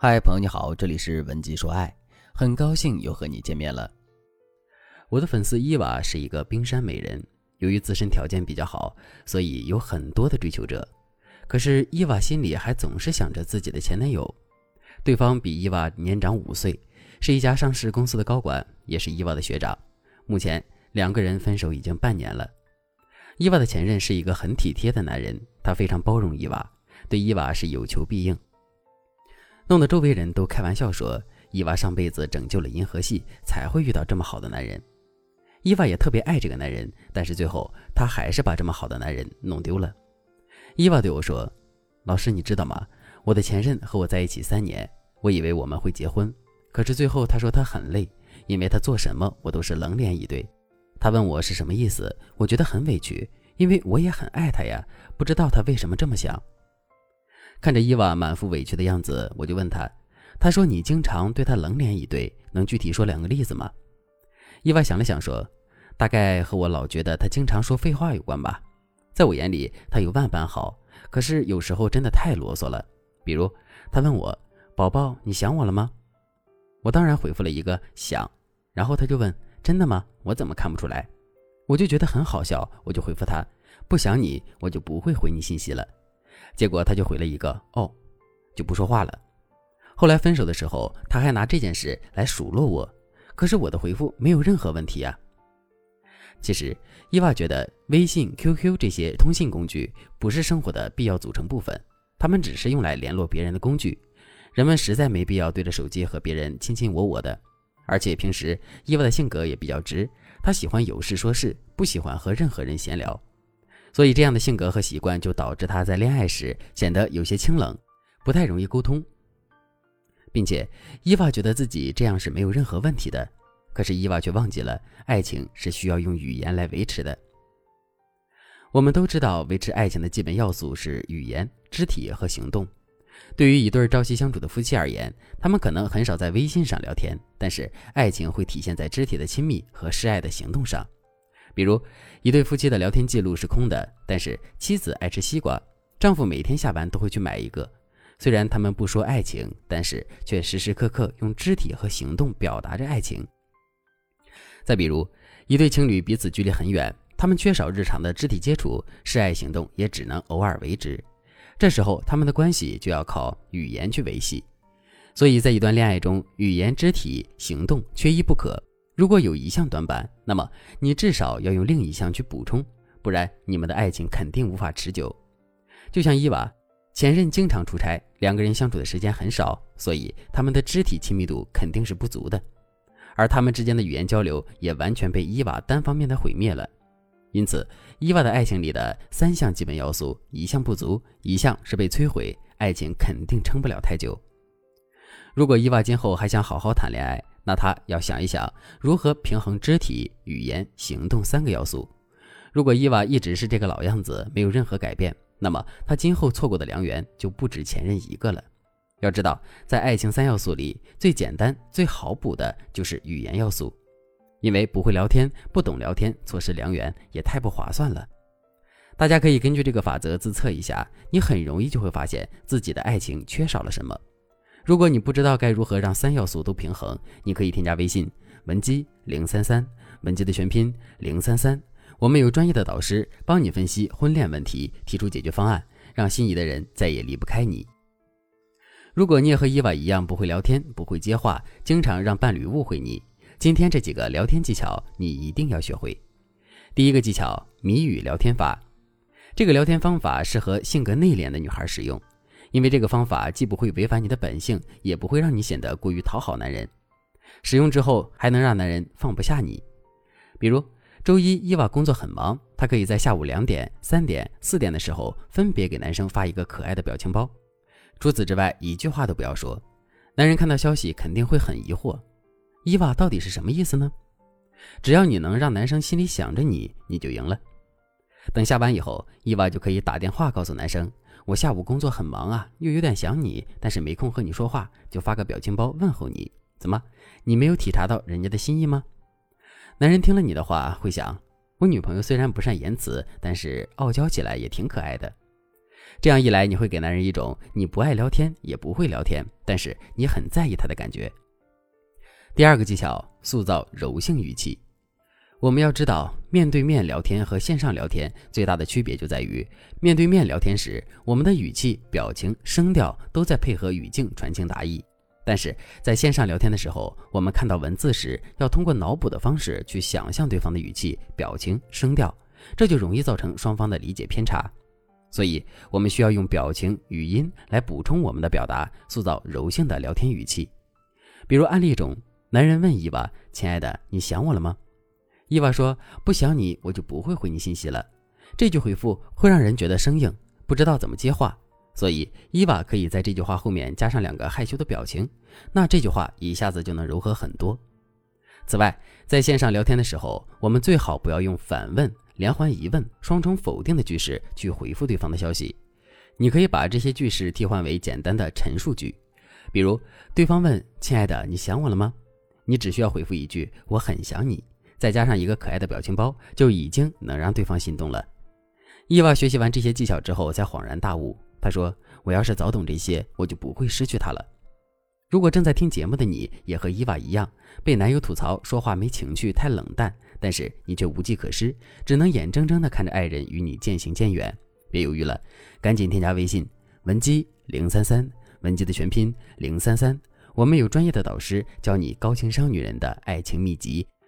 嗨，朋友你好，这里是文姬说爱，很高兴又和你见面了。我的粉丝伊娃是一个冰山美人，由于自身条件比较好，所以有很多的追求者。可是伊娃心里还总是想着自己的前男友，对方比伊娃年长五岁，是一家上市公司的高管，也是伊娃的学长。目前两个人分手已经半年了。伊娃的前任是一个很体贴的男人，他非常包容伊娃，对伊娃是有求必应。弄得周围人都开玩笑说，伊娃上辈子拯救了银河系，才会遇到这么好的男人。伊娃也特别爱这个男人，但是最后她还是把这么好的男人弄丢了。伊娃对我说：“老师，你知道吗？我的前任和我在一起三年，我以为我们会结婚，可是最后他说他很累，因为他做什么我都是冷脸以对。他问我是什么意思，我觉得很委屈，因为我也很爱他呀，不知道他为什么这么想。”看着伊娃满腹委屈的样子，我就问他：“他说你经常对他冷脸以对，能具体说两个例子吗？”伊娃想了想说：“大概和我老觉得他经常说废话有关吧。在我眼里，他有万般好，可是有时候真的太啰嗦了。比如他问我：‘宝宝，你想我了吗？’我当然回复了一个想，然后他就问：‘真的吗？我怎么看不出来？’我就觉得很好笑，我就回复他：‘不想你，我就不会回你信息了。’”结果他就回了一个“哦”，就不说话了。后来分手的时候，他还拿这件事来数落我，可是我的回复没有任何问题啊。其实伊娃觉得微信、QQ 这些通信工具不是生活的必要组成部分，他们只是用来联络别人的工具。人们实在没必要对着手机和别人卿卿我我的。而且平时伊娃的性格也比较直，她喜欢有事说事，不喜欢和任何人闲聊。所以，这样的性格和习惯就导致他在恋爱时显得有些清冷，不太容易沟通，并且伊娃觉得自己这样是没有任何问题的。可是伊娃却忘记了，爱情是需要用语言来维持的。我们都知道，维持爱情的基本要素是语言、肢体和行动。对于一对朝夕相处的夫妻而言，他们可能很少在微信上聊天，但是爱情会体现在肢体的亲密和示爱的行动上。比如，一对夫妻的聊天记录是空的，但是妻子爱吃西瓜，丈夫每天下班都会去买一个。虽然他们不说爱情，但是却时时刻刻用肢体和行动表达着爱情。再比如，一对情侣彼此距离很远，他们缺少日常的肢体接触，示爱行动也只能偶尔为之。这时候，他们的关系就要靠语言去维系。所以在一段恋爱中，语言、肢体、行动缺一不可。如果有一项短板，那么你至少要用另一项去补充，不然你们的爱情肯定无法持久。就像伊娃前任经常出差，两个人相处的时间很少，所以他们的肢体亲密度肯定是不足的，而他们之间的语言交流也完全被伊娃单方面的毁灭了。因此，伊娃的爱情里的三项基本要素，一项不足，一项是被摧毁，爱情肯定撑不了太久。如果伊娃今后还想好好谈恋爱，那他要想一想如何平衡肢体、语言、行动三个要素。如果伊娃一直是这个老样子，没有任何改变，那么他今后错过的良缘就不止前任一个了。要知道，在爱情三要素里，最简单、最好补的就是语言要素，因为不会聊天、不懂聊天，错失良缘也太不划算了。大家可以根据这个法则自测一下，你很容易就会发现自己的爱情缺少了什么。如果你不知道该如何让三要素都平衡，你可以添加微信文姬零三三，文姬的全拼零三三，我们有专业的导师帮你分析婚恋问题，提出解决方案，让心仪的人再也离不开你。如果你也和伊娃一样不会聊天、不会接话，经常让伴侣误会你，今天这几个聊天技巧你一定要学会。第一个技巧：谜语聊天法，这个聊天方法适合性格内敛的女孩使用。因为这个方法既不会违反你的本性，也不会让你显得过于讨好男人。使用之后还能让男人放不下你。比如周一伊娃工作很忙，她可以在下午两点、三点、四点的时候分别给男生发一个可爱的表情包。除此之外，一句话都不要说。男人看到消息肯定会很疑惑，伊娃到底是什么意思呢？只要你能让男生心里想着你，你就赢了。等下班以后，伊娃就可以打电话告诉男生。我下午工作很忙啊，又有点想你，但是没空和你说话，就发个表情包问候你。怎么，你没有体察到人家的心意吗？男人听了你的话，会想：我女朋友虽然不善言辞，但是傲娇起来也挺可爱的。这样一来，你会给男人一种你不爱聊天也不会聊天，但是你很在意他的感觉。第二个技巧，塑造柔性语气。我们要知道，面对面聊天和线上聊天最大的区别就在于，面对面聊天时，我们的语气、表情、声调都在配合语境传情达意；但是在线上聊天的时候，我们看到文字时，要通过脑补的方式去想象对方的语气、表情、声调，这就容易造成双方的理解偏差。所以，我们需要用表情、语音来补充我们的表达，塑造柔性的聊天语气。比如案例中，男人问伊娃：“亲爱的，你想我了吗？”伊娃说：“不想你，我就不会回你信息了。”这句回复会让人觉得生硬，不知道怎么接话。所以，伊娃可以在这句话后面加上两个害羞的表情，那这句话一下子就能柔和很多。此外，在线上聊天的时候，我们最好不要用反问。连环疑问、双重否定的句式去回复对方的消息，你可以把这些句式替换为简单的陈述句，比如对方问：“亲爱的，你想我了吗？”你只需要回复一句“我很想你”，再加上一个可爱的表情包，就已经能让对方心动了。伊娃学习完这些技巧之后，才恍然大悟，她说：“我要是早懂这些，我就不会失去他了。”如果正在听节目的你也和伊娃一样，被男友吐槽说话没情趣、太冷淡。但是你却无计可施，只能眼睁睁地看着爱人与你渐行渐远。别犹豫了，赶紧添加微信文姬零三三，文姬的全拼零三三。我们有专业的导师教你高情商女人的爱情秘籍，